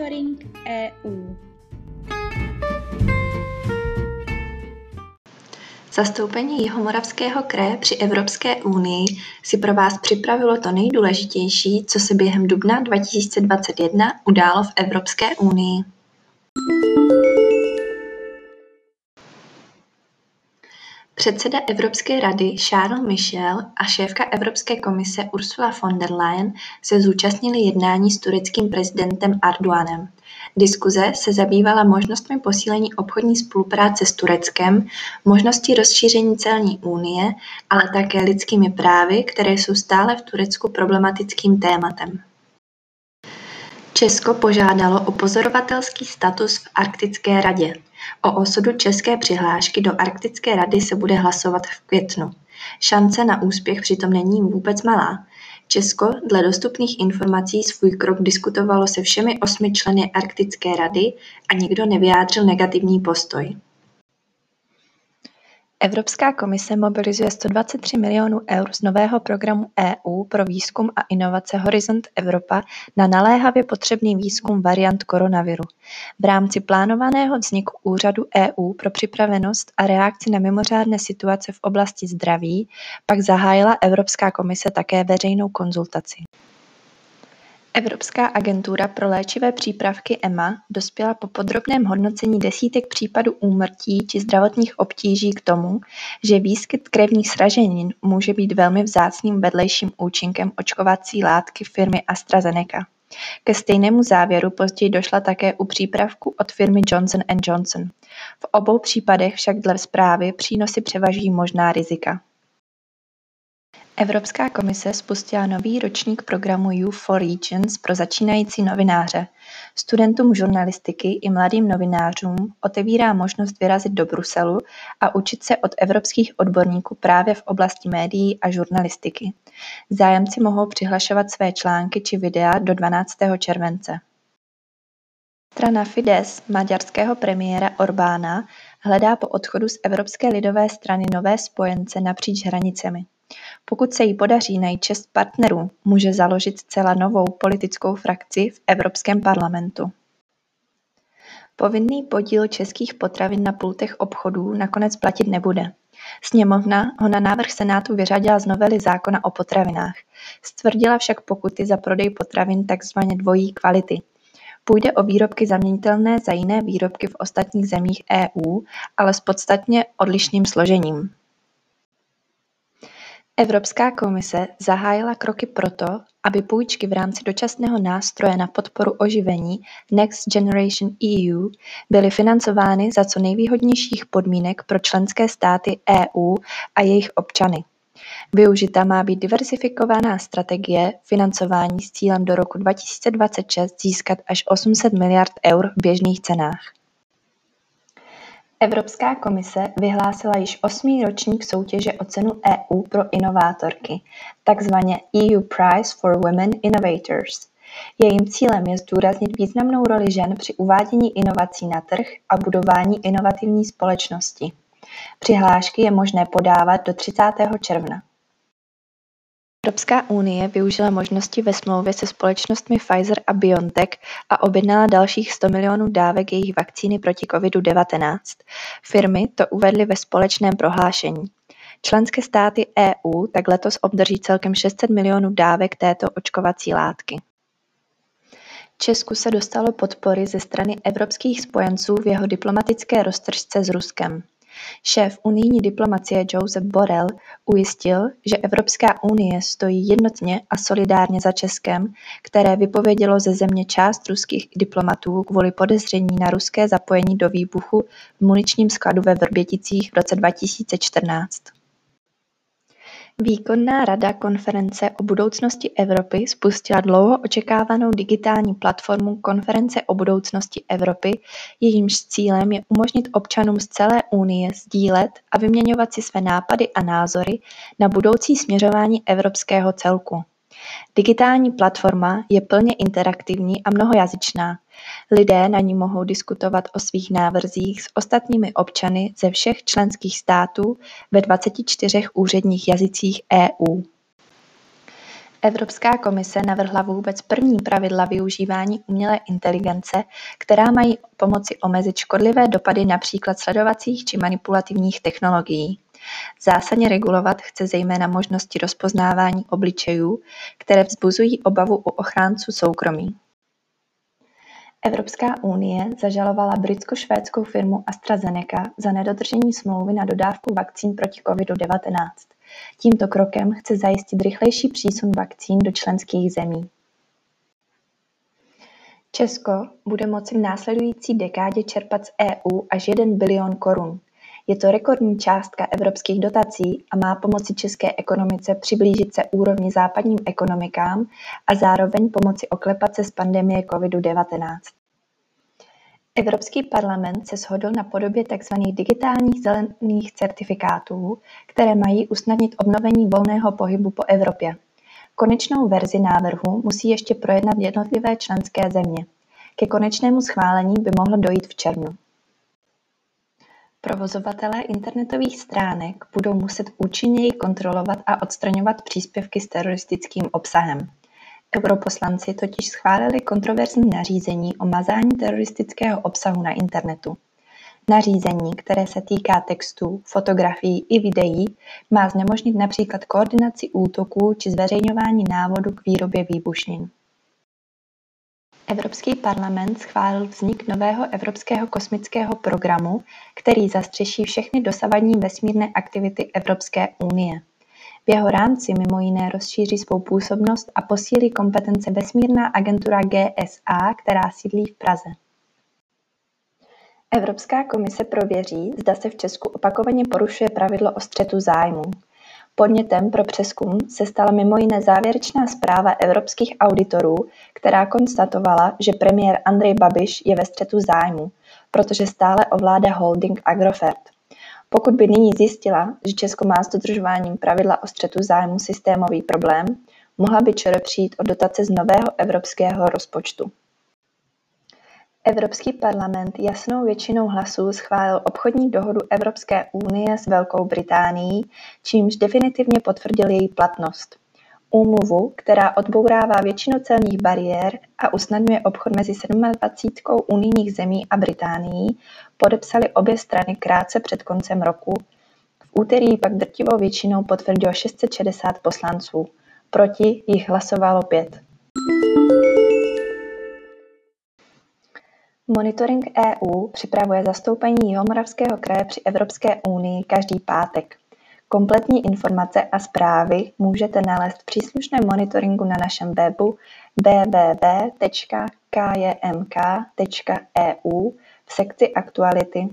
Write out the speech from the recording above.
Monitoring EU Zastoupení Jihomoravského kraje při Evropské unii si pro vás připravilo to nejdůležitější, co se během dubna 2021 událo v Evropské unii. Předseda Evropské rady Charles Michel a šéfka Evropské komise Ursula von der Leyen se zúčastnili jednání s tureckým prezidentem Erdoganem. Diskuze se zabývala možnostmi posílení obchodní spolupráce s Tureckem, možností rozšíření celní unie, ale také lidskými právy, které jsou stále v Turecku problematickým tématem. Česko požádalo o pozorovatelský status v Arktické radě. O osudu české přihlášky do Arktické rady se bude hlasovat v květnu. Šance na úspěch přitom není vůbec malá. Česko dle dostupných informací svůj krok diskutovalo se všemi osmi členy Arktické rady a nikdo nevyjádřil negativní postoj. Evropská komise mobilizuje 123 milionů eur z nového programu EU pro výzkum a inovace Horizont Evropa na naléhavě potřebný výzkum variant koronaviru. V rámci plánovaného vzniku Úřadu EU pro připravenost a reakci na mimořádné situace v oblasti zdraví pak zahájila Evropská komise také veřejnou konzultaci. Evropská agentura pro léčivé přípravky EMA dospěla po podrobném hodnocení desítek případů úmrtí či zdravotních obtíží k tomu, že výskyt krevních sraženin může být velmi vzácným vedlejším účinkem očkovací látky firmy AstraZeneca. Ke stejnému závěru později došla také u přípravku od firmy Johnson Johnson. V obou případech však dle zprávy přínosy převažují možná rizika. Evropská komise spustila nový ročník programu U for Regions pro začínající novináře. Studentům žurnalistiky i mladým novinářům otevírá možnost vyrazit do Bruselu a učit se od evropských odborníků právě v oblasti médií a žurnalistiky. Zájemci mohou přihlašovat své články či videa do 12. července. Strana Fidesz maďarského premiéra Orbána hledá po odchodu z Evropské lidové strany nové spojence napříč hranicemi. Pokud se jí podaří najít šest partnerů, může založit zcela novou politickou frakci v Evropském parlamentu. Povinný podíl českých potravin na pultech obchodů nakonec platit nebude. Sněmovna ho na návrh Senátu vyřadila z novely zákona o potravinách. Stvrdila však pokuty za prodej potravin tzv. dvojí kvality. Půjde o výrobky zaměnitelné za jiné výrobky v ostatních zemích EU, ale s podstatně odlišným složením. Evropská komise zahájila kroky proto, aby půjčky v rámci dočasného nástroje na podporu oživení Next Generation EU byly financovány za co nejvýhodnějších podmínek pro členské státy EU a jejich občany. Využita má být diversifikovaná strategie financování s cílem do roku 2026 získat až 800 miliard eur v běžných cenách. Evropská komise vyhlásila již osmý ročník soutěže o cenu EU pro inovátorky, takzvaně EU Prize for Women Innovators. Jejím cílem je zdůraznit významnou roli žen při uvádění inovací na trh a budování inovativní společnosti. Přihlášky je možné podávat do 30. června. Evropská unie využila možnosti ve smlouvě se společnostmi Pfizer a BioNTech a objednala dalších 100 milionů dávek jejich vakcíny proti COVID-19. Firmy to uvedly ve společném prohlášení. Členské státy EU tak letos obdrží celkem 600 milionů dávek této očkovací látky. Česku se dostalo podpory ze strany evropských spojenců v jeho diplomatické roztržce s Ruskem. Šéf unijní diplomacie Josep Borrell ujistil, že Evropská unie stojí jednotně a solidárně za Českem, které vypovědělo ze země část ruských diplomatů kvůli podezření na ruské zapojení do výbuchu v muničním skladu ve Vrběticích v roce 2014. Výkonná rada Konference o budoucnosti Evropy spustila dlouho očekávanou digitální platformu Konference o budoucnosti Evropy, jejímž cílem je umožnit občanům z celé Unie sdílet a vyměňovat si své nápady a názory na budoucí směřování evropského celku. Digitální platforma je plně interaktivní a mnohojazyčná. Lidé na ní mohou diskutovat o svých návrzích s ostatními občany ze všech členských států ve 24 úředních jazycích EU. Evropská komise navrhla vůbec první pravidla využívání umělé inteligence, která mají pomoci omezit škodlivé dopady například sledovacích či manipulativních technologií. Zásadně regulovat chce zejména možnosti rozpoznávání obličejů, které vzbuzují obavu u ochránců soukromí. Evropská unie zažalovala britsko-švédskou firmu AstraZeneca za nedodržení smlouvy na dodávku vakcín proti COVID-19. Tímto krokem chce zajistit rychlejší přísun vakcín do členských zemí. Česko bude moci v následující dekádě čerpat z EU až 1 bilion korun. Je to rekordní částka evropských dotací a má pomoci české ekonomice přiblížit se úrovni západním ekonomikám a zároveň pomoci oklepat se z pandemie COVID-19. Evropský parlament se shodl na podobě tzv. digitálních zelených certifikátů, které mají usnadnit obnovení volného pohybu po Evropě. Konečnou verzi návrhu musí ještě projednat jednotlivé členské země. Ke konečnému schválení by mohlo dojít v červnu. Provozovatelé internetových stránek budou muset účinněji kontrolovat a odstraňovat příspěvky s teroristickým obsahem. Europoslanci totiž schválili kontroverzní nařízení o mazání teroristického obsahu na internetu. Nařízení, které se týká textů, fotografií i videí, má znemožnit například koordinaci útoků či zveřejňování návodu k výrobě výbušnin. Evropský parlament schválil vznik nového Evropského kosmického programu, který zastřeší všechny dosavadní vesmírné aktivity Evropské unie. V jeho rámci mimo jiné rozšíří svou působnost a posílí kompetence vesmírná agentura GSA, která sídlí v Praze. Evropská komise prověří, zda se v Česku opakovaně porušuje pravidlo o střetu zájmů. Podnětem pro přeskum se stala mimo jiné závěrečná zpráva evropských auditorů, která konstatovala, že premiér Andrej Babiš je ve střetu zájmu, protože stále ovládá holding Agrofert. Pokud by nyní zjistila, že Česko má s dodržováním pravidla o střetu zájmu systémový problém, mohla by ČR přijít o dotace z nového evropského rozpočtu. Evropský parlament jasnou většinou hlasů schválil obchodní dohodu Evropské unie s Velkou Británií, čímž definitivně potvrdil její platnost. Úmluvu, která odbourává většinu celních bariér a usnadňuje obchod mezi 27 unijních zemí a Británií, podepsaly obě strany krátce před koncem roku, v úterý pak drtivou většinou potvrdilo 660 poslanců, proti jich hlasovalo pět. Monitoring EU připravuje zastoupení Jihomoravského kraje při Evropské unii každý pátek. Kompletní informace a zprávy můžete nalézt v příslušném monitoringu na našem webu www.kjmk.eu v sekci Aktuality